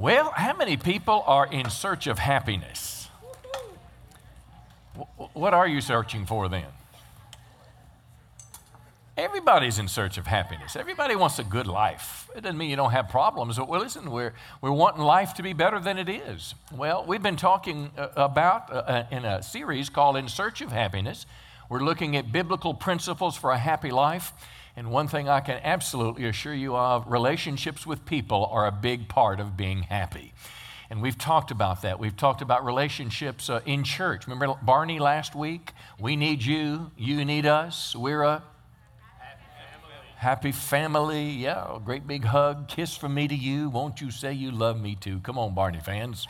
Well, how many people are in search of happiness? What are you searching for then? Everybody's in search of happiness. Everybody wants a good life. It doesn't mean you don't have problems. But well, listen, we're, we're wanting life to be better than it is. Well, we've been talking uh, about uh, uh, in a series called In Search of Happiness. We're looking at biblical principles for a happy life. And one thing I can absolutely assure you of relationships with people are a big part of being happy. And we've talked about that. We've talked about relationships uh, in church. Remember Barney last week? We need you, you need us. We're a happy family. Yeah, a great big hug, kiss from me to you. Won't you say you love me too? Come on, Barney fans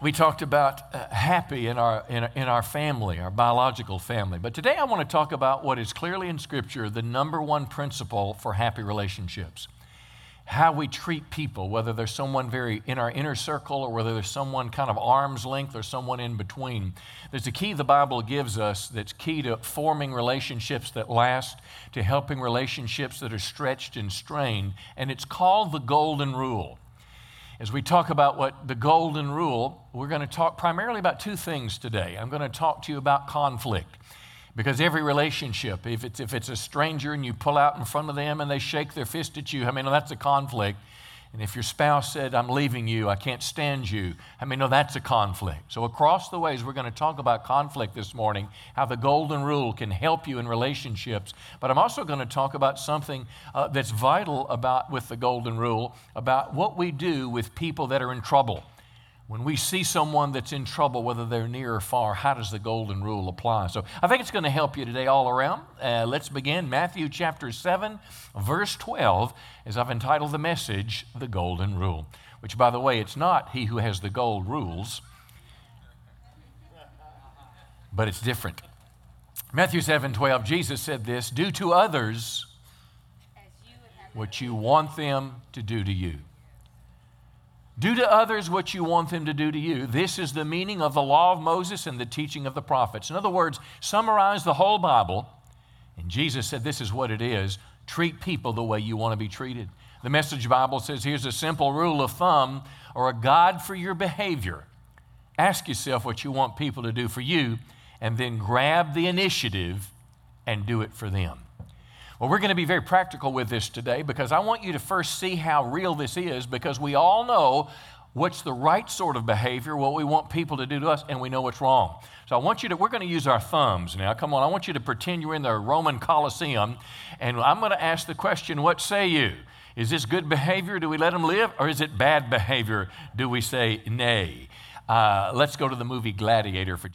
we talked about uh, happy in our, in, in our family, our biological family. But today I want to talk about what is clearly in Scripture the number one principle for happy relationships. How we treat people, whether there's someone very in our inner circle or whether there's someone kind of arm's length or someone in between. There's a key the Bible gives us that's key to forming relationships that last, to helping relationships that are stretched and strained, and it's called the Golden Rule. As we talk about what the golden rule, we're going to talk primarily about two things today. I'm going to talk to you about conflict. Because every relationship, if it's, if it's a stranger and you pull out in front of them and they shake their fist at you, I mean, that's a conflict. And if your spouse said, I'm leaving you, I can't stand you, I mean, no, that's a conflict. So, across the ways, we're going to talk about conflict this morning, how the golden rule can help you in relationships. But I'm also going to talk about something uh, that's vital about with the golden rule, about what we do with people that are in trouble. When we see someone that's in trouble, whether they're near or far, how does the golden rule apply? So I think it's going to help you today all around. Uh, let's begin. Matthew chapter 7, verse 12, as I've entitled the message, The Golden Rule. Which, by the way, it's not he who has the gold rules, but it's different. Matthew 7 12, Jesus said this Do to others what you want them to do to you. Do to others what you want them to do to you. This is the meaning of the law of Moses and the teaching of the prophets. In other words, summarize the whole Bible. And Jesus said, This is what it is treat people the way you want to be treated. The Message Bible says, Here's a simple rule of thumb or a guide for your behavior. Ask yourself what you want people to do for you, and then grab the initiative and do it for them. Well, we're going to be very practical with this today because I want you to first see how real this is because we all know what's the right sort of behavior, what we want people to do to us, and we know what's wrong. So I want you to, we're going to use our thumbs now. Come on, I want you to pretend you're in the Roman Colosseum, and I'm going to ask the question, what say you? Is this good behavior? Do we let them live? Or is it bad behavior? Do we say nay? Uh, let's go to the movie Gladiator for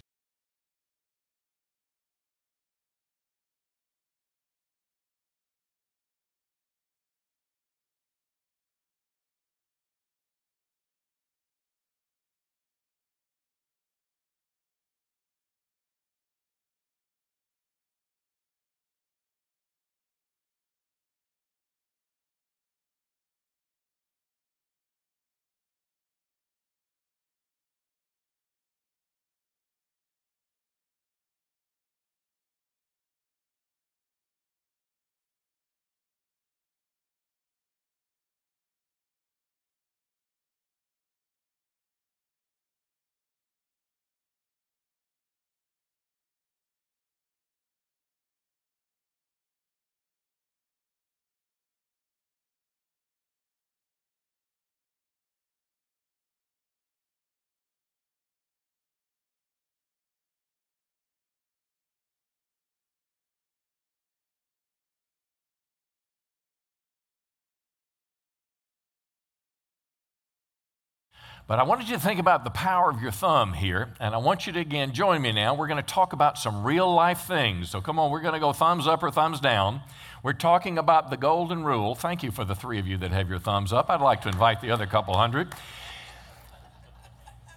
But I wanted you to think about the power of your thumb here, and I want you to again join me now. We're going to talk about some real life things. So come on, we're going to go thumbs up or thumbs down. We're talking about the golden rule. Thank you for the three of you that have your thumbs up. I'd like to invite the other couple hundred.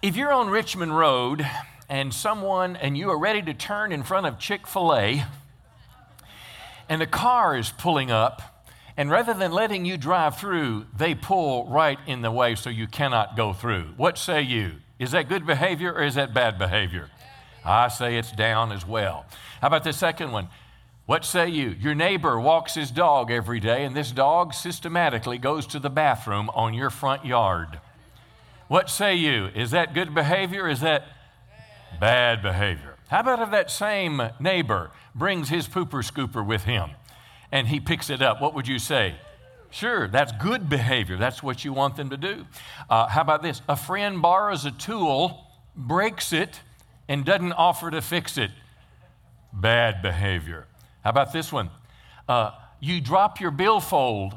If you're on Richmond Road and someone and you are ready to turn in front of Chick fil A, and a car is pulling up, and rather than letting you drive through, they pull right in the way so you cannot go through. What say you? Is that good behavior or is that bad behavior? I say it's down as well. How about the second one? What say you? Your neighbor walks his dog every day, and this dog systematically goes to the bathroom on your front yard. What say you? Is that good behavior? Is that bad behavior? How about if that same neighbor brings his pooper scooper with him and he picks it up? What would you say? Sure, that's good behavior. That's what you want them to do. Uh, how about this? A friend borrows a tool, breaks it, and doesn't offer to fix it. Bad behavior. How about this one? Uh, you drop your billfold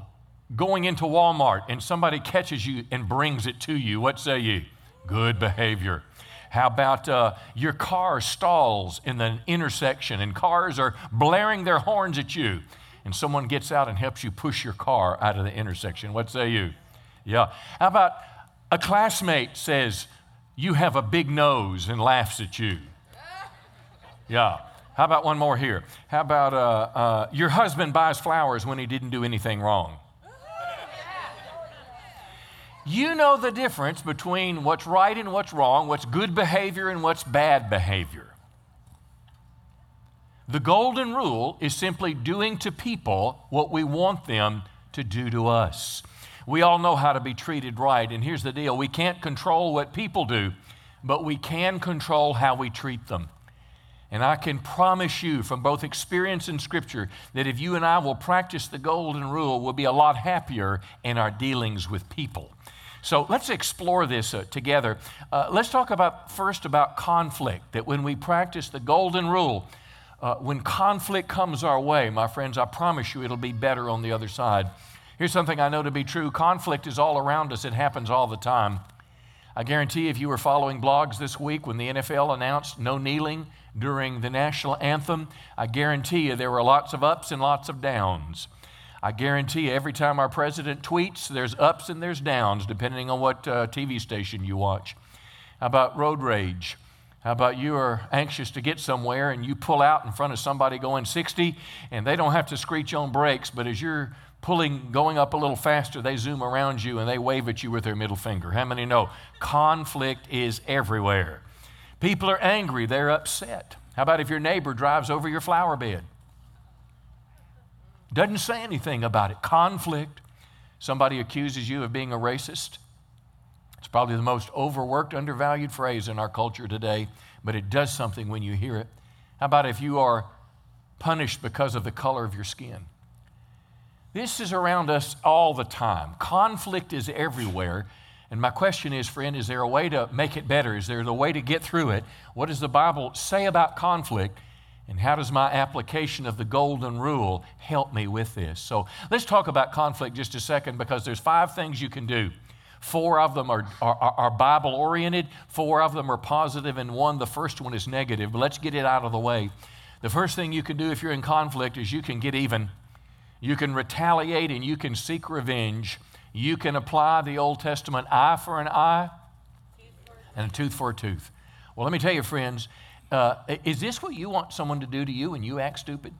going into Walmart and somebody catches you and brings it to you. What say you? Good behavior. How about uh, your car stalls in the intersection and cars are blaring their horns at you and someone gets out and helps you push your car out of the intersection? What say you? Yeah. How about a classmate says you have a big nose and laughs at you? Yeah. How about one more here? How about uh, uh, your husband buys flowers when he didn't do anything wrong? You know the difference between what's right and what's wrong, what's good behavior and what's bad behavior. The golden rule is simply doing to people what we want them to do to us. We all know how to be treated right, and here's the deal we can't control what people do, but we can control how we treat them. And I can promise you from both experience and scripture that if you and I will practice the golden rule, we'll be a lot happier in our dealings with people. So let's explore this uh, together. Uh, let's talk about first about conflict. That when we practice the golden rule, uh, when conflict comes our way, my friends, I promise you it'll be better on the other side. Here's something I know to be true conflict is all around us, it happens all the time. I guarantee if you were following blogs this week when the NFL announced no kneeling during the national anthem, I guarantee you there were lots of ups and lots of downs. I guarantee you every time our president tweets, there's ups and there's downs, depending on what uh, TV station you watch. How about road rage? How about you are anxious to get somewhere and you pull out in front of somebody going 60 and they don't have to screech on brakes, but as you're pulling, going up a little faster, they zoom around you and they wave at you with their middle finger. How many know? Conflict is everywhere. People are angry, they're upset. How about if your neighbor drives over your flower bed? Doesn't say anything about it. Conflict. Somebody accuses you of being a racist. It's probably the most overworked, undervalued phrase in our culture today, but it does something when you hear it. How about if you are punished because of the color of your skin? This is around us all the time. Conflict is everywhere. And my question is, friend, is there a way to make it better? Is there a way to get through it? What does the Bible say about conflict? And how does my application of the golden rule help me with this? So let's talk about conflict just a second because there's five things you can do. Four of them are, are, are Bible oriented, four of them are positive, and one, the first one, is negative. But let's get it out of the way. The first thing you can do if you're in conflict is you can get even. You can retaliate and you can seek revenge. You can apply the Old Testament eye for an eye and a tooth for a tooth. Well, let me tell you, friends, uh, is this what you want someone to do to you and you act stupid?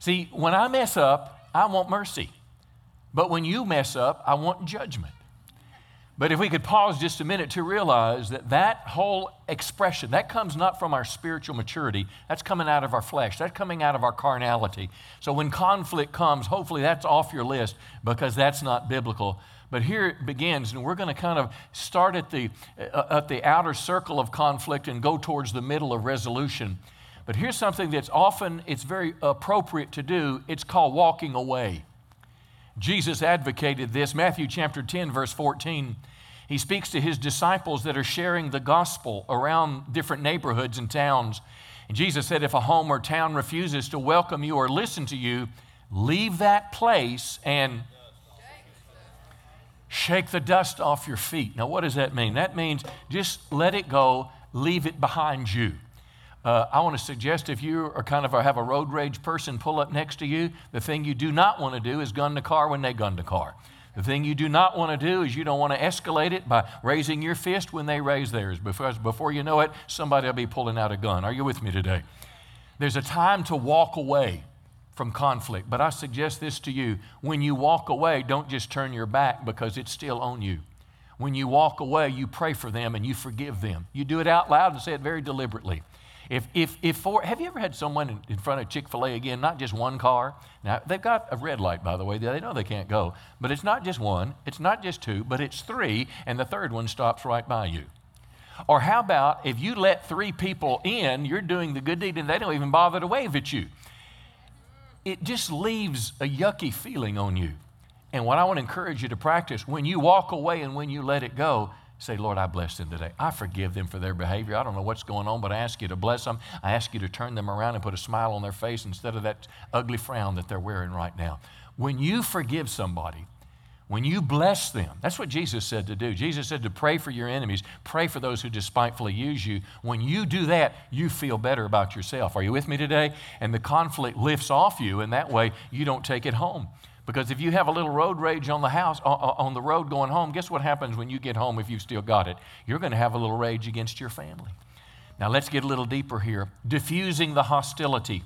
See, when I mess up, I want mercy. But when you mess up, I want judgment. But if we could pause just a minute to realize that that whole expression, that comes not from our spiritual maturity, that's coming out of our flesh, that's coming out of our carnality. So when conflict comes, hopefully that's off your list because that's not biblical. But here it begins, and we're going to kind of start at the, uh, at the outer circle of conflict and go towards the middle of resolution. But here's something that's often, it's very appropriate to do. It's called walking away. Jesus advocated this. Matthew chapter 10, verse 14. He speaks to his disciples that are sharing the gospel around different neighborhoods and towns. And Jesus said, If a home or town refuses to welcome you or listen to you, leave that place and shake the dust off your feet. Now, what does that mean? That means just let it go, leave it behind you. Uh, I want to suggest if you are kind of a, have a road rage person pull up next to you, the thing you do not want to do is gun the car when they gun the car. The thing you do not want to do is you don't want to escalate it by raising your fist when they raise theirs, because before you know it, somebody will be pulling out a gun. Are you with me today? There's a time to walk away from conflict, but I suggest this to you. When you walk away, don't just turn your back because it's still on you. When you walk away, you pray for them and you forgive them. You do it out loud and say it very deliberately. If, if, if for, have you ever had someone in, in front of Chick fil A again, not just one car? Now, they've got a red light, by the way. They know they can't go. But it's not just one, it's not just two, but it's three, and the third one stops right by you. Or how about if you let three people in, you're doing the good deed, and they don't even bother to wave at you? It just leaves a yucky feeling on you. And what I want to encourage you to practice when you walk away and when you let it go, Say, Lord, I bless them today. I forgive them for their behavior. I don't know what's going on, but I ask you to bless them. I ask you to turn them around and put a smile on their face instead of that ugly frown that they're wearing right now. When you forgive somebody, when you bless them, that's what Jesus said to do. Jesus said to pray for your enemies, pray for those who despitefully use you. When you do that, you feel better about yourself. Are you with me today? And the conflict lifts off you, and that way you don't take it home. Because if you have a little road rage on the house, on the road going home, guess what happens when you get home if you've still got it? You're going to have a little rage against your family. Now let's get a little deeper here. Diffusing the hostility.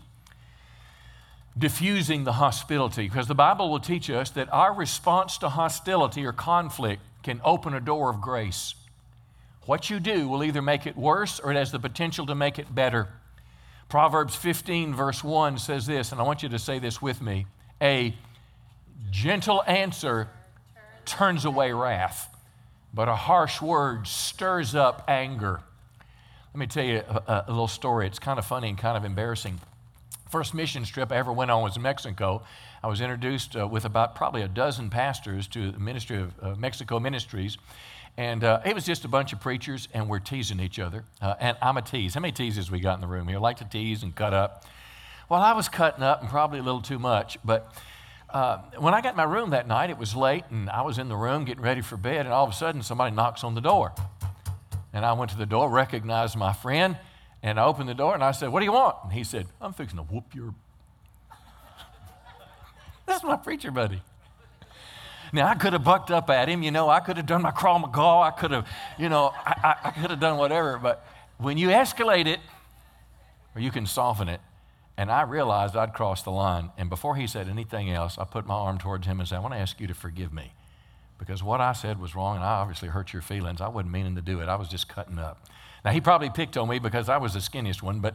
Diffusing the hostility. Because the Bible will teach us that our response to hostility or conflict can open a door of grace. What you do will either make it worse or it has the potential to make it better. Proverbs 15, verse 1 says this, and I want you to say this with me. A gentle answer turns away wrath, but a harsh word stirs up anger. Let me tell you a, a, little story. It's kind of funny and kind of embarrassing. First mission trip I ever went on was Mexico. I was introduced uh, with about probably a dozen pastors to the Ministry of uh, Mexico Ministries. And uh, it was just a bunch of preachers, and we're teasing each other. Uh, and I'm a tease. How many teases we got in the room here? Like to tease and cut up. Well, I was cutting up and probably a little too much, but uh, when I got in my room that night, it was late, and I was in the room getting ready for bed, and all of a sudden somebody knocks on the door. And I went to the door, recognized my friend, and I opened the door, and I said, What do you want? And he said, I'm fixing to whoop your. That's my preacher buddy. Now, I could have bucked up at him, you know, I could have done my Krav Maga, I could have, you know, I, I, I could have done whatever, but when you escalate it, or you can soften it, and I realized I'd crossed the line. And before he said anything else, I put my arm towards him and said, I want to ask you to forgive me. Because what I said was wrong, and I obviously hurt your feelings. I wasn't meaning to do it, I was just cutting up. Now, he probably picked on me because I was the skinniest one, but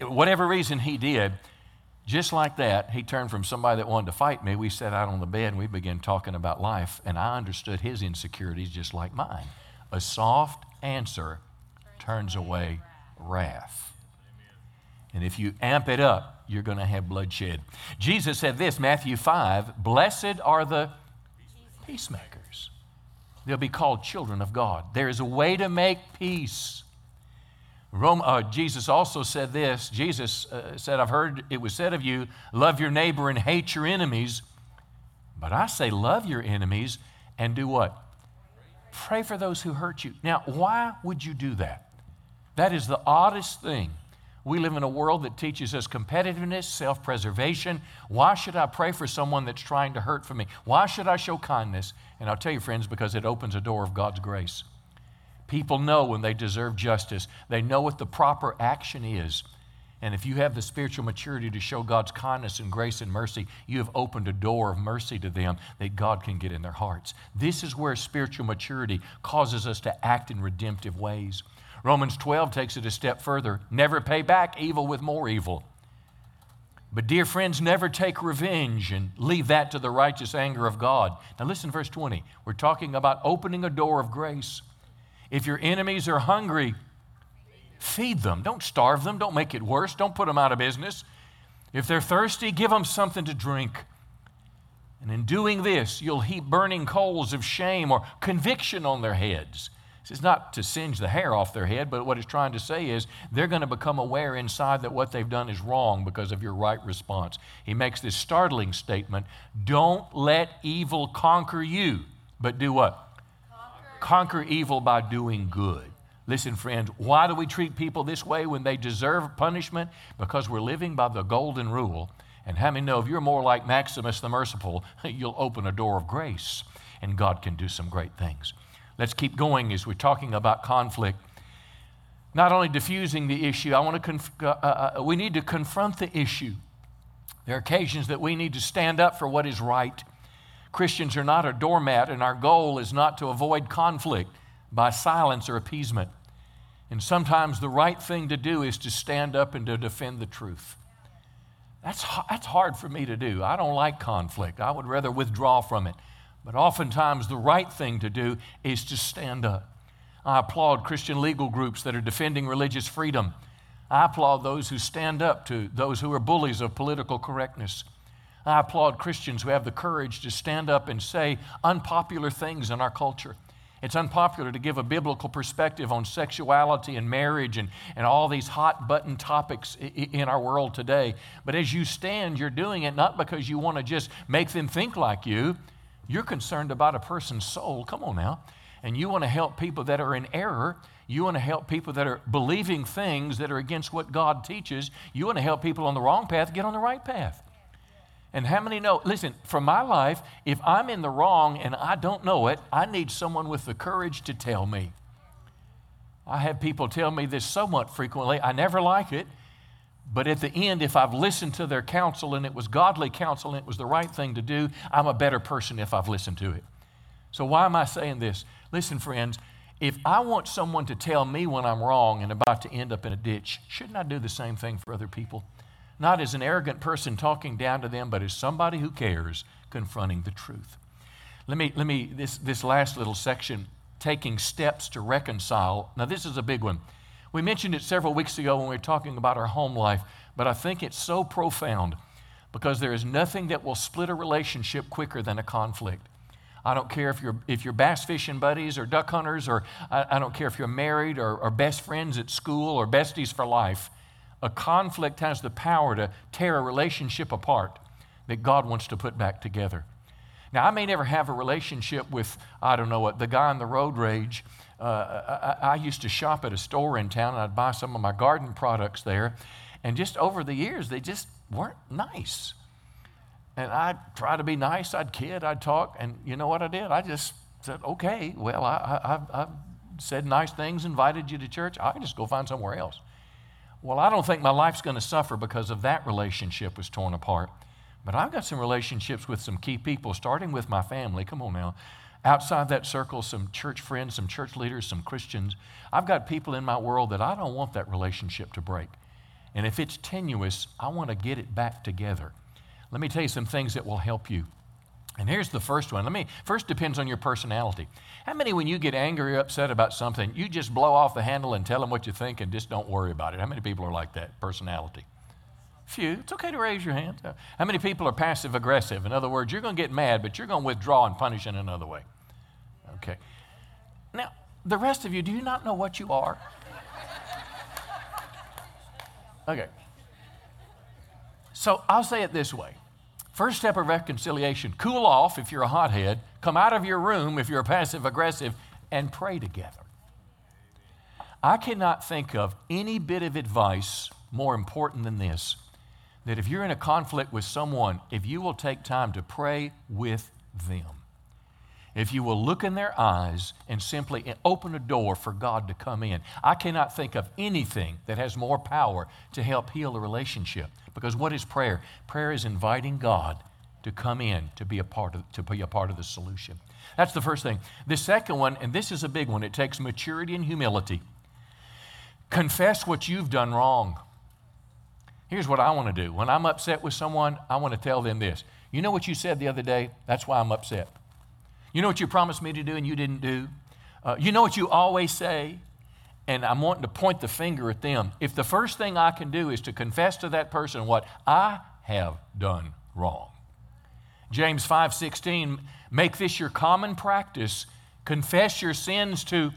whatever reason he did, just like that, he turned from somebody that wanted to fight me. We sat out on the bed and we began talking about life, and I understood his insecurities just like mine. A soft answer turns away wrath. And if you amp it up, you're going to have bloodshed. Jesus said this, Matthew 5 Blessed are the peacemakers. They'll be called children of God. There is a way to make peace. Rome, uh, Jesus also said this Jesus uh, said, I've heard it was said of you, love your neighbor and hate your enemies. But I say, love your enemies and do what? Pray for those who hurt you. Now, why would you do that? That is the oddest thing we live in a world that teaches us competitiveness, self preservation. Why should I pray for someone that's trying to hurt for me? Why should I show kindness? And I'll tell you, friends, because it opens a door of God's grace. People know when they deserve justice, they know what the proper action is. And if you have the spiritual maturity to show God's kindness and grace and mercy, you have opened a door of mercy to them that God can get in their hearts. This is where spiritual maturity causes us to act in redemptive ways. Romans 12 takes it a step further never pay back evil with more evil. But, dear friends, never take revenge and leave that to the righteous anger of God. Now, listen, verse 20. We're talking about opening a door of grace. If your enemies are hungry, feed them. Don't starve them. Don't make it worse. Don't put them out of business. If they're thirsty, give them something to drink. And in doing this, you'll heap burning coals of shame or conviction on their heads. It's not to singe the hair off their head, but what it's trying to say is they're going to become aware inside that what they've done is wrong because of your right response. He makes this startling statement Don't let evil conquer you, but do what? Conquer, conquer evil by doing good. Listen, friends, why do we treat people this way when they deserve punishment? Because we're living by the golden rule. And how many know if you're more like Maximus the Merciful, you'll open a door of grace and God can do some great things. Let's keep going as we're talking about conflict. Not only diffusing the issue, I want to conf- uh, uh, uh, we need to confront the issue. There are occasions that we need to stand up for what is right. Christians are not a doormat, and our goal is not to avoid conflict by silence or appeasement. And sometimes the right thing to do is to stand up and to defend the truth. That's, that's hard for me to do. I don't like conflict. I would rather withdraw from it. But oftentimes, the right thing to do is to stand up. I applaud Christian legal groups that are defending religious freedom. I applaud those who stand up to those who are bullies of political correctness. I applaud Christians who have the courage to stand up and say unpopular things in our culture. It's unpopular to give a biblical perspective on sexuality and marriage and, and all these hot button topics in our world today. But as you stand, you're doing it not because you want to just make them think like you. You're concerned about a person's soul. Come on now. And you want to help people that are in error. You want to help people that are believing things that are against what God teaches. You want to help people on the wrong path get on the right path. And how many know? Listen, for my life, if I'm in the wrong and I don't know it, I need someone with the courage to tell me. I have people tell me this somewhat frequently. I never like it. But at the end, if I've listened to their counsel and it was godly counsel and it was the right thing to do, I'm a better person if I've listened to it. So, why am I saying this? Listen, friends, if I want someone to tell me when I'm wrong and about to end up in a ditch, shouldn't I do the same thing for other people? not as an arrogant person talking down to them, but as somebody who cares confronting the truth. Let me, let me this, this last little section, taking steps to reconcile. Now, this is a big one. We mentioned it several weeks ago when we were talking about our home life, but I think it's so profound because there is nothing that will split a relationship quicker than a conflict. I don't care if you're, if you're bass fishing buddies or duck hunters, or I, I don't care if you're married or, or best friends at school or besties for life. A conflict has the power to tear a relationship apart that God wants to put back together. Now, I may never have a relationship with, I don't know what, the guy in the road rage. Uh, I, I, used to shop at a store in town and I'd buy some of my garden products there. And just over the years, they just weren't nice. And I'd try to be nice, I'd kid, I'd talk. And you know what I did? I just said, okay, well, I, I, I said nice things, invited you to church. I can just go find somewhere else. Well, I don't think my life's going to suffer because of that relationship was torn apart. But I've got some relationships with some key people, starting with my family. Come on now. Outside that circle, some church friends, some church leaders, some Christians. I've got people in my world that I don't want that relationship to break. And if it's tenuous, I want to get it back together. Let me tell you some things that will help you. And here's the first one. Let me first depends on your personality. How many, when you get angry or upset about something, you just blow off the handle and tell them what you think and just don't worry about it? How many people are like that? Personality. Few. It's okay to raise your hand. Uh, how many people are passive aggressive? In other words, you're going to get mad, but you're going to withdraw and punish in another way. Okay. Now, the rest of you, do you not know what you are? Okay. So I'll say it this way First step of reconciliation cool off if you're a hothead, come out of your room if you're passive aggressive, and pray together. I cannot think of any bit of advice more important than this that if you're in a conflict with someone, if you will take time to pray with them, if you will look in their eyes and simply open a door for God to come in, I cannot think of anything that has more power to help heal a relationship. Because what is prayer? Prayer is inviting God to come in to be a part of, to be a part of the solution. That's the first thing. The second one, and this is a big one, it takes maturity and humility. Confess what you've done wrong. Here's what I want to do. When I'm upset with someone, I want to tell them this. You know what you said the other day? That's why I'm upset. You know what you promised me to do and you didn't do? Uh, you know what you always say? and I'm wanting to point the finger at them. If the first thing I can do is to confess to that person what I have done wrong. James 5:16 make this your common practice confess your sins to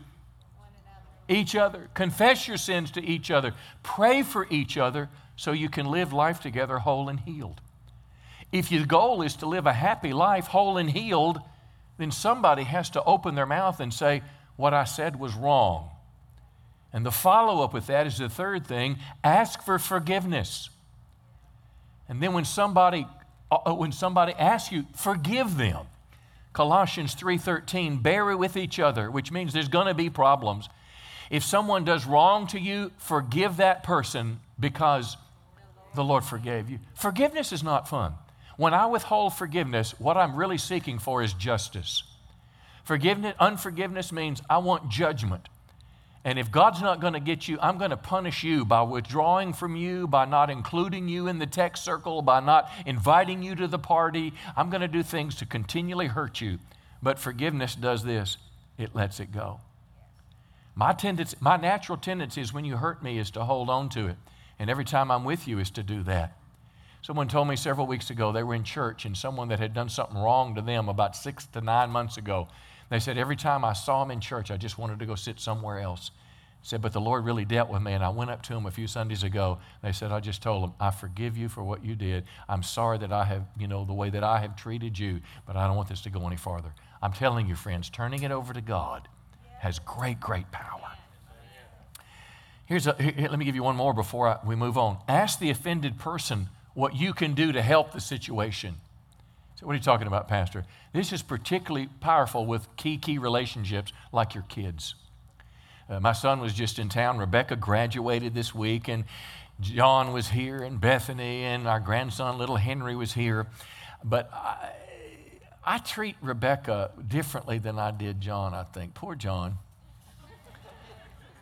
each other confess your sins to each other pray for each other so you can live life together whole and healed if your goal is to live a happy life whole and healed then somebody has to open their mouth and say what I said was wrong and the follow up with that is the third thing ask for forgiveness. And then when somebody, uh, uh, when somebody asks you, forgive them. Colossians 3:13, bear with each other, which means there's going to be problems. If someone does wrong to you, forgive that person because the Lord forgave you. Forgiveness is not fun. When I withhold forgiveness, what I'm really seeking for is justice. Forgiveness, unforgiveness means I want judgment. And if God's not going to get you, I'm going to punish you by withdrawing from you, by not including you in the text circle, by not inviting you to the party. I'm going to do things to continually hurt you. But forgiveness does this it lets it go. My, tendency, my natural tendency is when you hurt me is to hold on to it. And every time I'm with you is to do that. Someone told me several weeks ago they were in church and someone that had done something wrong to them about six to nine months ago. They said, Every time I saw them in church, I just wanted to go sit somewhere else. Said, but the Lord really dealt with me. And I went up to them a few Sundays ago. They said, I just told them, I forgive you for what you did. I'm sorry that I have, you know, the way that I have treated you, but I don't want this to go any farther. I'm telling you, friends, turning it over to God has great, great power. Here's a, here, let me give you one more before I, we move on. Ask the offended person what you can do to help the situation. So, what are you talking about, Pastor? This is particularly powerful with key, key relationships like your kids. Uh, my son was just in town. Rebecca graduated this week, and John was here, and Bethany, and our grandson, little Henry, was here. But I, I treat Rebecca differently than I did John, I think. Poor John.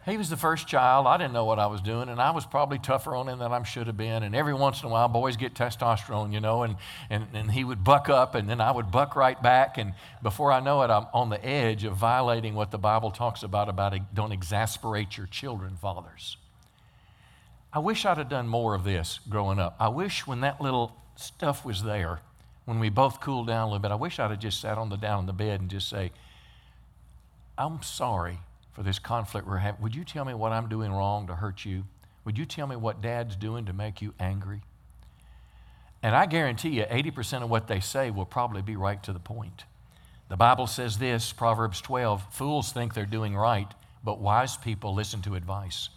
He was the first child. I didn't know what I was doing, and I was probably tougher on him than I should have been. And every once in a while, boys get testosterone, you know, and, and, and he would buck up, and then I would buck right back. And before I know it, I'm on the edge of violating what the Bible talks about, about don't exasperate your children, fathers. I wish I'd have done more of this growing up. I wish when that little stuff was there, when we both cooled down a little bit, I wish I'd have just sat on the down in the bed and just say, I'm sorry for this conflict we're having. Would you tell me what I'm doing wrong to hurt you? Would you tell me what dad's doing to make you angry? And I guarantee you, 80% of what they say will probably be right to the point. The Bible says this Proverbs 12 Fools think they're doing right, but wise people listen to advice.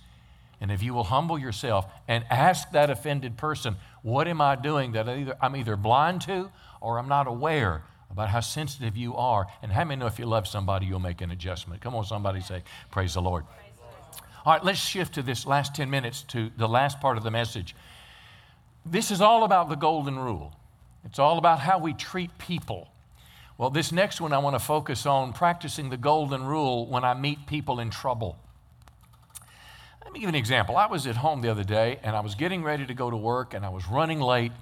And if you will humble yourself and ask that offended person, What am I doing that I'm either blind to or I'm not aware? About how sensitive you are. And how many know if you love somebody, you'll make an adjustment? Come on, somebody say, Praise the Lord. All right, let's shift to this last 10 minutes to the last part of the message. This is all about the golden rule, it's all about how we treat people. Well, this next one I want to focus on practicing the golden rule when I meet people in trouble. Let me give an example. I was at home the other day and I was getting ready to go to work and I was running late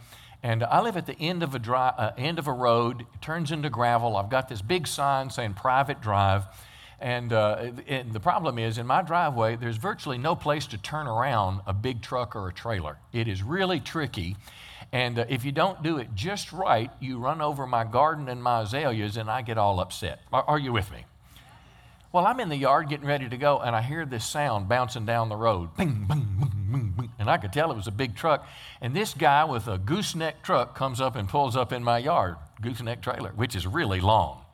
and I live at the end of a, dry, uh, end of a road, it turns into gravel. I've got this big sign saying private drive. And, uh, and, the problem is, in my driveway, there's virtually no place to turn around a big truck or a trailer. It is really tricky. And uh, if you don't do it just right, you run over my garden and my azaleas, and I get all upset. Are, are you with me? Well, I'm in the yard getting ready to go, and I hear this sound bouncing down the road. Bing, bing, bing, bing, bing. And I could tell it was a big truck. And this guy with a gooseneck truck comes up and pulls up in my yard, gooseneck trailer, which is really long.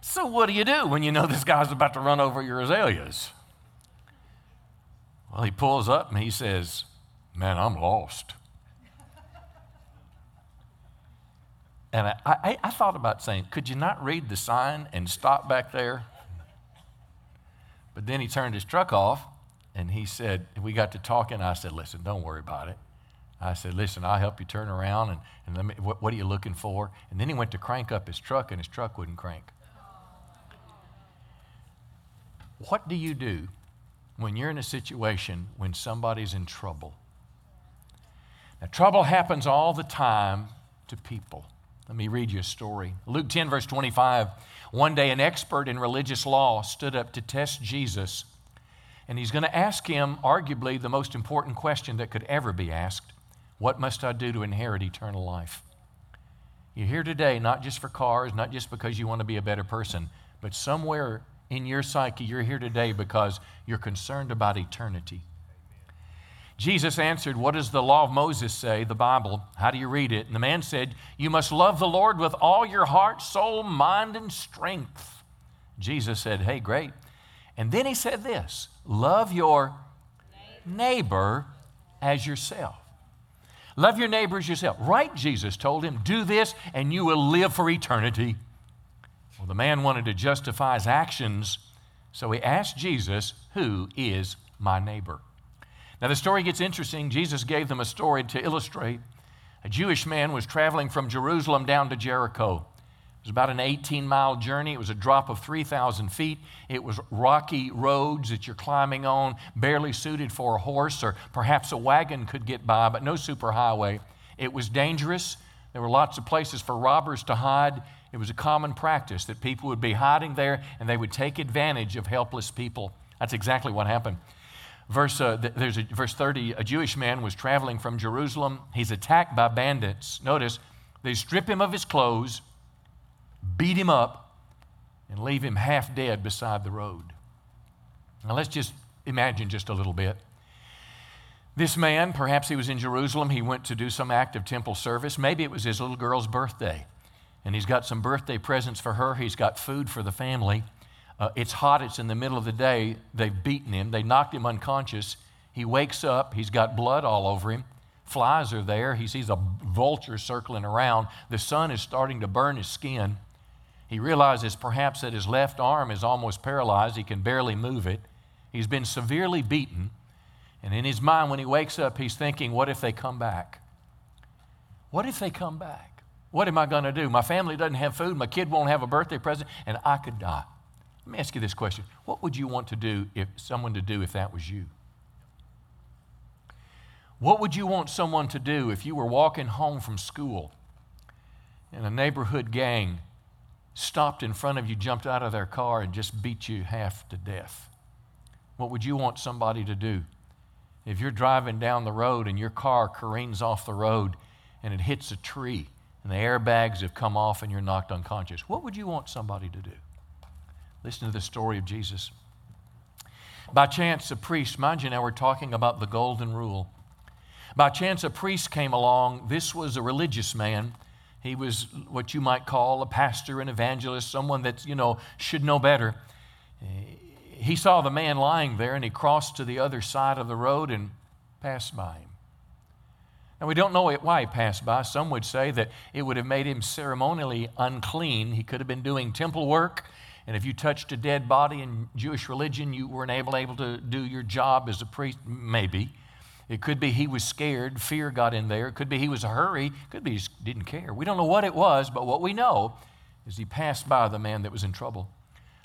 So, what do you do when you know this guy's about to run over your azaleas? Well, he pulls up and he says, Man, I'm lost. And I, I, I, thought about saying, could you not read the sign and stop back there? But then he turned his truck off and he said, we got to talking. I said, listen, don't worry about it. I said, listen, I'll help you turn around and, and let me, what, what are you looking for? And then he went to crank up his truck and his truck wouldn't crank. What do you do when you're in a situation when somebody's in trouble? Now, trouble happens all the time to people. Let me read you a story. Luke 10, verse 25. One day, an expert in religious law stood up to test Jesus, and he's going to ask him, arguably, the most important question that could ever be asked What must I do to inherit eternal life? You're here today not just for cars, not just because you want to be a better person, but somewhere in your psyche, you're here today because you're concerned about eternity. Jesus answered, What does the law of Moses say, the Bible? How do you read it? And the man said, You must love the Lord with all your heart, soul, mind, and strength. Jesus said, Hey, great. And then he said this Love your neighbor as yourself. Love your neighbor as yourself. Right, Jesus told him, Do this and you will live for eternity. Well, the man wanted to justify his actions, so he asked Jesus, Who is my neighbor? Now, the story gets interesting. Jesus gave them a story to illustrate. A Jewish man was traveling from Jerusalem down to Jericho. It was about an 18 mile journey. It was a drop of 3,000 feet. It was rocky roads that you're climbing on, barely suited for a horse or perhaps a wagon could get by, but no superhighway. It was dangerous. There were lots of places for robbers to hide. It was a common practice that people would be hiding there and they would take advantage of helpless people. That's exactly what happened. Verse, uh, there's a, verse 30 a Jewish man was traveling from Jerusalem. He's attacked by bandits. Notice, they strip him of his clothes, beat him up, and leave him half dead beside the road. Now let's just imagine just a little bit. This man, perhaps he was in Jerusalem, he went to do some act of temple service. Maybe it was his little girl's birthday, and he's got some birthday presents for her. He's got food for the family. Uh, it's hot, it's in the middle of the day. They've beaten him, they knocked him unconscious. He wakes up, he's got blood all over him. Flies are there. He sees a vulture circling around. The sun is starting to burn his skin. He realizes perhaps that his left arm is almost paralyzed. He can barely move it. He's been severely beaten. And in his mind, when he wakes up, he's thinking, What if they come back? What if they come back? What am I going to do? My family doesn't have food. My kid won't have a birthday present, and I could die. Let me ask you this question What would you want to do if someone to do if that was you? What would you want someone to do if you were walking home from school and a neighborhood gang stopped in front of you, jumped out of their car, and just beat you half to death? What would you want somebody to do? If you're driving down the road and your car careens off the road and it hits a tree and the airbags have come off and you're knocked unconscious, what would you want somebody to do? Listen to the story of Jesus. By chance, a priest, mind you now, we're talking about the golden rule. By chance, a priest came along. This was a religious man. He was what you might call a pastor, an evangelist, someone that, you know, should know better. He saw the man lying there and he crossed to the other side of the road and passed by him. Now, we don't know why he passed by. Some would say that it would have made him ceremonially unclean. He could have been doing temple work. And if you touched a dead body in Jewish religion, you weren't able, able to do your job as a priest, maybe. It could be he was scared, fear got in there. It could be he was a hurry. It could be he didn't care. We don't know what it was, but what we know is he passed by the man that was in trouble.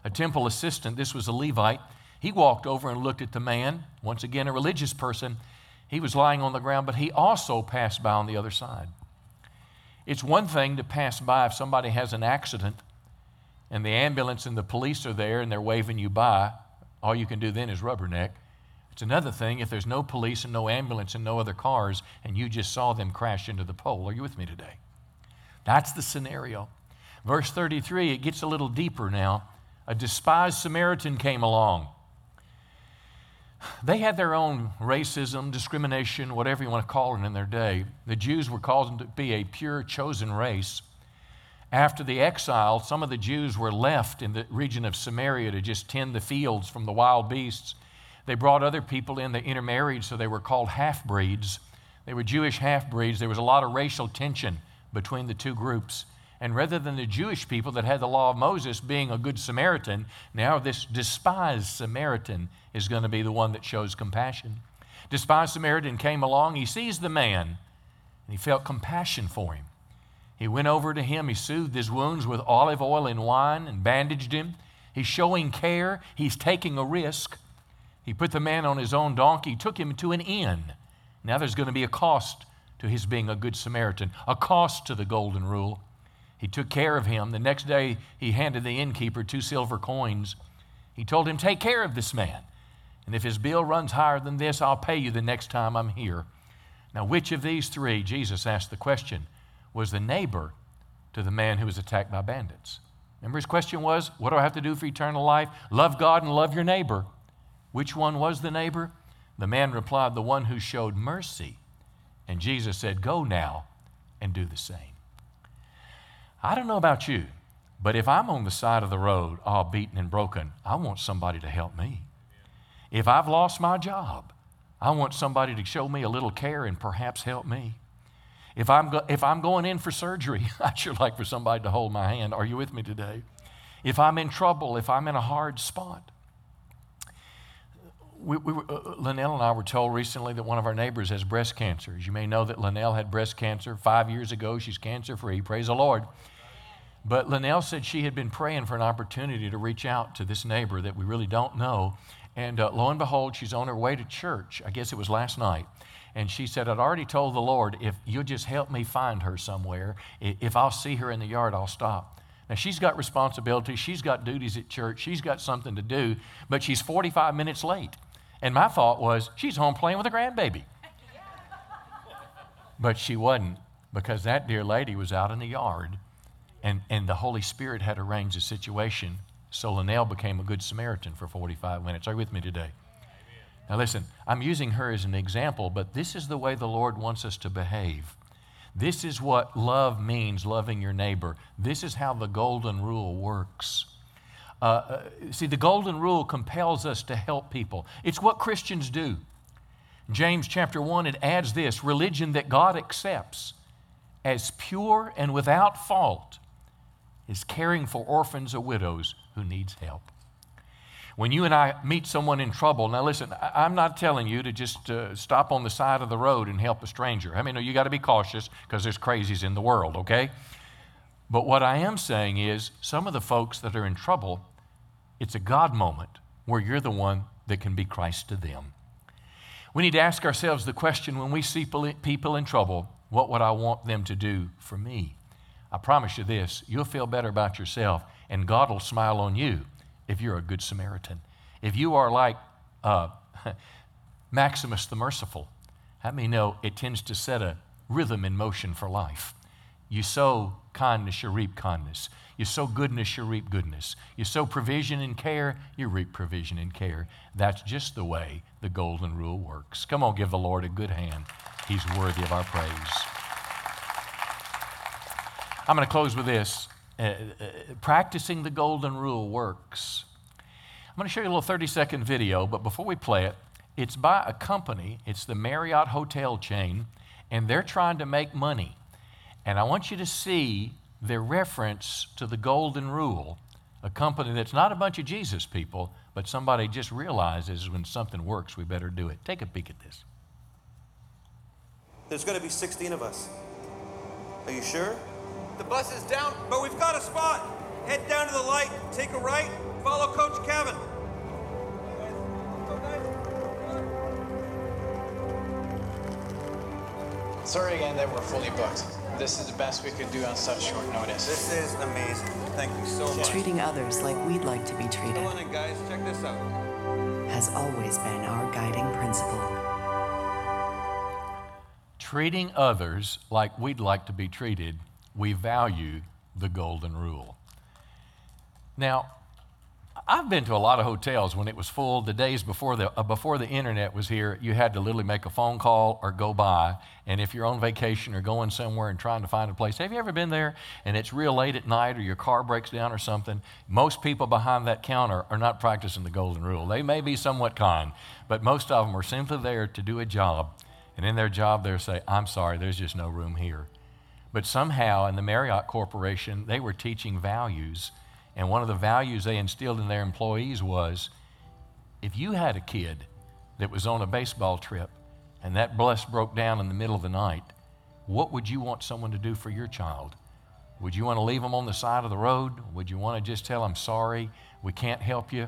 A temple assistant, this was a Levite, he walked over and looked at the man, once again a religious person. He was lying on the ground, but he also passed by on the other side. It's one thing to pass by if somebody has an accident and the ambulance and the police are there and they're waving you by, all you can do then is rubberneck. It's another thing if there's no police and no ambulance and no other cars and you just saw them crash into the pole. Are you with me today? That's the scenario. Verse 33, it gets a little deeper now. A despised Samaritan came along. They had their own racism, discrimination, whatever you want to call it in their day. The Jews were called to be a pure, chosen race. After the exile, some of the Jews were left in the region of Samaria to just tend the fields from the wild beasts. They brought other people in, they intermarried, so they were called half breeds. They were Jewish half breeds. There was a lot of racial tension between the two groups. And rather than the Jewish people that had the law of Moses being a good Samaritan, now this despised Samaritan is going to be the one that shows compassion. Despised Samaritan came along, he sees the man, and he felt compassion for him. He went over to him. He soothed his wounds with olive oil and wine and bandaged him. He's showing care. He's taking a risk. He put the man on his own donkey, took him to an inn. Now there's going to be a cost to his being a good Samaritan, a cost to the golden rule. He took care of him. The next day, he handed the innkeeper two silver coins. He told him, Take care of this man. And if his bill runs higher than this, I'll pay you the next time I'm here. Now, which of these three, Jesus asked the question, was the neighbor to the man who was attacked by bandits. Remember his question was, What do I have to do for eternal life? Love God and love your neighbor. Which one was the neighbor? The man replied, The one who showed mercy. And Jesus said, Go now and do the same. I don't know about you, but if I'm on the side of the road, all beaten and broken, I want somebody to help me. If I've lost my job, I want somebody to show me a little care and perhaps help me. If I'm, go- if I'm going in for surgery, I'd sure like for somebody to hold my hand. Are you with me today? If I'm in trouble, if I'm in a hard spot. We, we were, uh, Linnell and I were told recently that one of our neighbors has breast cancer. As you may know, that Linnell had breast cancer five years ago. She's cancer free. Praise the Lord. But Linnell said she had been praying for an opportunity to reach out to this neighbor that we really don't know. And uh, lo and behold, she's on her way to church. I guess it was last night. And she said, I'd already told the Lord, if you'll just help me find her somewhere, if I'll see her in the yard, I'll stop. Now, she's got responsibilities, she's got duties at church, she's got something to do, but she's 45 minutes late. And my thought was, she's home playing with a grandbaby. but she wasn't, because that dear lady was out in the yard, and, and the Holy Spirit had arranged the situation. So Linnell became a good Samaritan for 45 minutes. Are you with me today? Now, listen, I'm using her as an example, but this is the way the Lord wants us to behave. This is what love means, loving your neighbor. This is how the golden rule works. Uh, uh, see, the golden rule compels us to help people. It's what Christians do. James chapter 1, it adds this religion that God accepts as pure and without fault is caring for orphans or widows who needs help. When you and I meet someone in trouble, now listen, I'm not telling you to just uh, stop on the side of the road and help a stranger. I mean, you got to be cautious because there's crazies in the world, okay? But what I am saying is, some of the folks that are in trouble, it's a God moment where you're the one that can be Christ to them. We need to ask ourselves the question when we see people in trouble, what would I want them to do for me? I promise you this you'll feel better about yourself, and God will smile on you if you're a good Samaritan. If you are like uh, Maximus the Merciful, how many know it tends to set a rhythm in motion for life? You sow kindness, you reap kindness. You sow goodness, you reap goodness. You sow provision and care, you reap provision and care. That's just the way the golden rule works. Come on, give the Lord a good hand. He's worthy of our praise. I'm going to close with this. Uh, uh, practicing the golden rule works. I'm going to show you a little 30 second video, but before we play it, it's by a company, it's the Marriott hotel chain, and they're trying to make money. And I want you to see their reference to the golden rule, a company that's not a bunch of Jesus people, but somebody just realizes when something works, we better do it. Take a peek at this. There's going to be 16 of us. Are you sure? The bus is down, but we've got a spot. Head down to the light, take a right, follow Coach Kevin. Sorry again that we're fully booked. This is the best we could do on such short notice. This is amazing. Thank you so much. Treating others like we'd like to be treated. Come on in, guys. Check this out. Has always been our guiding principle. Treating others like we'd like to be treated we value the golden rule. Now, I've been to a lot of hotels when it was full. The days before the, uh, before the internet was here, you had to literally make a phone call or go by. And if you're on vacation or going somewhere and trying to find a place, have you ever been there and it's real late at night or your car breaks down or something? Most people behind that counter are not practicing the golden rule. They may be somewhat kind, but most of them are simply there to do a job. And in their job, they'll say, I'm sorry, there's just no room here. But somehow in the Marriott Corporation, they were teaching values. And one of the values they instilled in their employees was if you had a kid that was on a baseball trip and that bus broke down in the middle of the night, what would you want someone to do for your child? Would you want to leave them on the side of the road? Would you want to just tell them, sorry, we can't help you?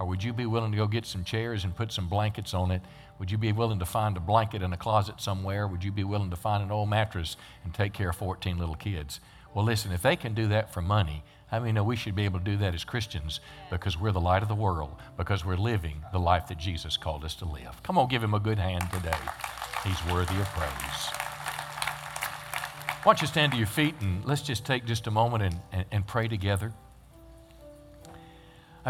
Or would you be willing to go get some chairs and put some blankets on it would you be willing to find a blanket in a closet somewhere? Would you be willing to find an old mattress and take care of 14 little kids? Well, listen, if they can do that for money, I mean, we should be able to do that as Christians because we're the light of the world, because we're living the life that Jesus called us to live. Come on, give him a good hand today. He's worthy of praise. Why don't you stand to your feet and let's just take just a moment and, and, and pray together.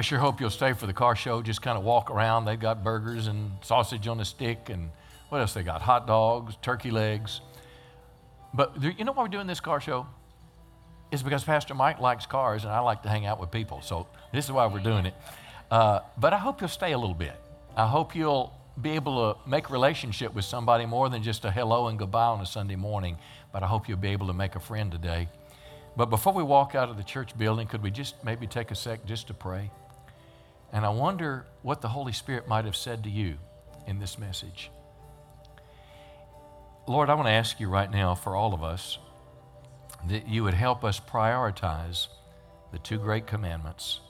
I sure hope you'll stay for the car show. Just kind of walk around. They've got burgers and sausage on a stick, and what else they got? Hot dogs, turkey legs. But you know why we're doing this car show? It's because Pastor Mike likes cars, and I like to hang out with people. So this is why we're doing it. Uh, but I hope you'll stay a little bit. I hope you'll be able to make relationship with somebody more than just a hello and goodbye on a Sunday morning. But I hope you'll be able to make a friend today. But before we walk out of the church building, could we just maybe take a sec just to pray? And I wonder what the Holy Spirit might have said to you in this message. Lord, I want to ask you right now for all of us that you would help us prioritize the two great commandments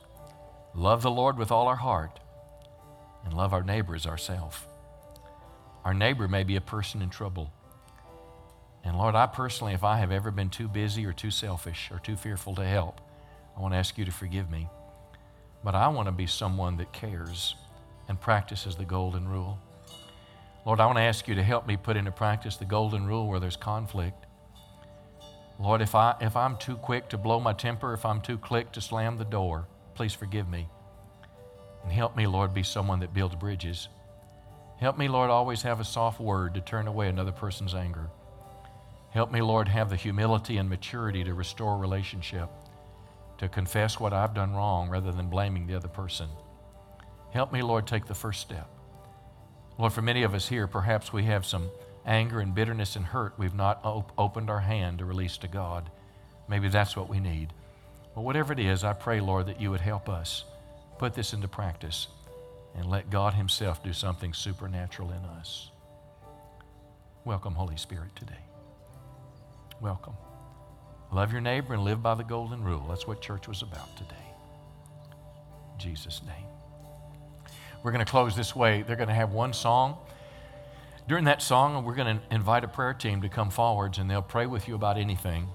love the Lord with all our heart and love our neighbor as ourself. Our neighbor may be a person in trouble. And Lord, I personally, if I have ever been too busy or too selfish or too fearful to help, I want to ask you to forgive me. But I want to be someone that cares and practices the golden rule. Lord, I want to ask you to help me put into practice the golden rule where there's conflict. Lord, if, I, if I'm too quick to blow my temper, if I'm too quick to slam the door, please forgive me. And help me, Lord, be someone that builds bridges. Help me, Lord, always have a soft word to turn away another person's anger. Help me, Lord, have the humility and maturity to restore relationship, to confess what I've done wrong rather than blaming the other person. Help me, Lord, take the first step. Lord, for many of us here, perhaps we have some anger and bitterness and hurt we've not op- opened our hand to release to God. Maybe that's what we need. But whatever it is, I pray, Lord, that you would help us put this into practice and let God Himself do something supernatural in us. Welcome, Holy Spirit, today. Welcome. Love your neighbor and live by the golden rule. That's what church was about today. In Jesus' name. We're going to close this way. They're going to have one song. During that song, we're going to invite a prayer team to come forwards and they'll pray with you about anything.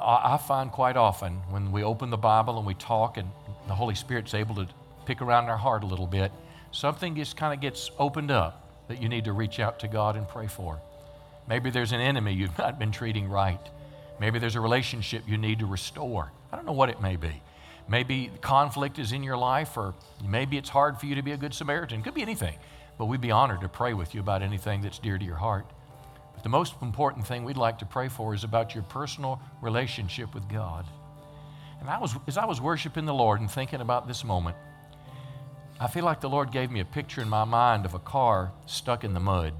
I find quite often when we open the Bible and we talk and the Holy Spirit's able to pick around our heart a little bit, something just kind of gets opened up that you need to reach out to God and pray for. Maybe there's an enemy you've not been treating right. Maybe there's a relationship you need to restore. I don't know what it may be. Maybe conflict is in your life, or maybe it's hard for you to be a good Samaritan. It could be anything. But we'd be honored to pray with you about anything that's dear to your heart. But the most important thing we'd like to pray for is about your personal relationship with God. And I was, as I was worshiping the Lord and thinking about this moment, I feel like the Lord gave me a picture in my mind of a car stuck in the mud.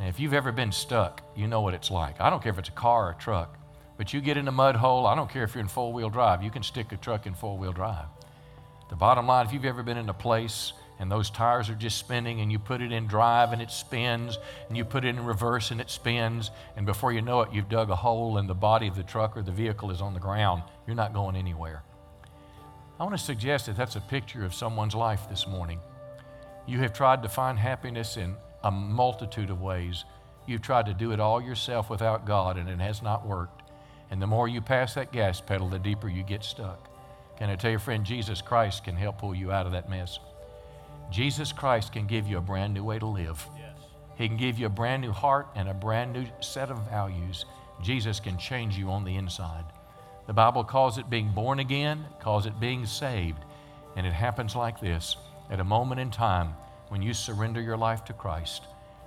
If you've ever been stuck, you know what it's like. I don't care if it's a car or a truck, but you get in a mud hole, I don't care if you're in four wheel drive, you can stick a truck in four wheel drive. The bottom line, if you've ever been in a place and those tires are just spinning and you put it in drive and it spins and you put it in reverse and it spins and before you know it you've dug a hole and the body of the truck or the vehicle is on the ground you're not going anywhere i want to suggest that that's a picture of someone's life this morning you have tried to find happiness in a multitude of ways you've tried to do it all yourself without god and it has not worked and the more you pass that gas pedal the deeper you get stuck can i tell you friend jesus christ can help pull you out of that mess Jesus Christ can give you a brand new way to live. Yes. He can give you a brand new heart and a brand new set of values. Jesus can change you on the inside. The Bible calls it being born again, calls it being saved. And it happens like this at a moment in time when you surrender your life to Christ,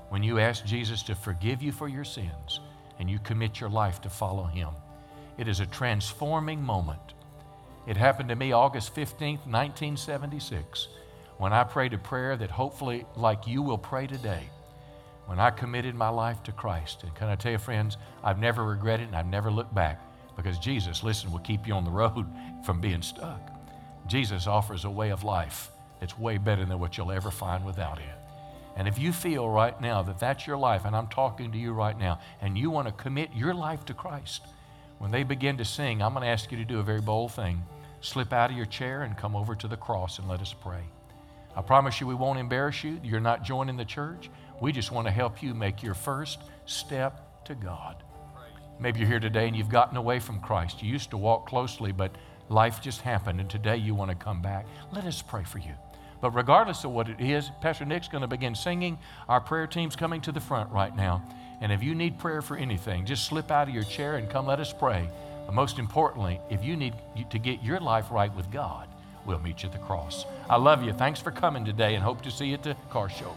when you ask Jesus to forgive you for your sins, and you commit your life to follow Him. It is a transforming moment. It happened to me August 15th, 1976 when I prayed a prayer that hopefully, like you will pray today, when I committed my life to Christ. And can I tell you, friends, I've never regretted and I've never looked back because Jesus, listen, will keep you on the road from being stuck. Jesus offers a way of life that's way better than what you'll ever find without it. And if you feel right now that that's your life, and I'm talking to you right now, and you want to commit your life to Christ, when they begin to sing, I'm going to ask you to do a very bold thing. Slip out of your chair and come over to the cross and let us pray. I promise you we won't embarrass you. You're not joining the church. We just want to help you make your first step to God. Maybe you're here today and you've gotten away from Christ. You used to walk closely, but life just happened, and today you want to come back. Let us pray for you. But regardless of what it is, Pastor Nick's going to begin singing. Our prayer team's coming to the front right now. And if you need prayer for anything, just slip out of your chair and come let us pray. But most importantly, if you need to get your life right with God, we'll meet you at the cross. I love you. Thanks for coming today and hope to see you at the car show.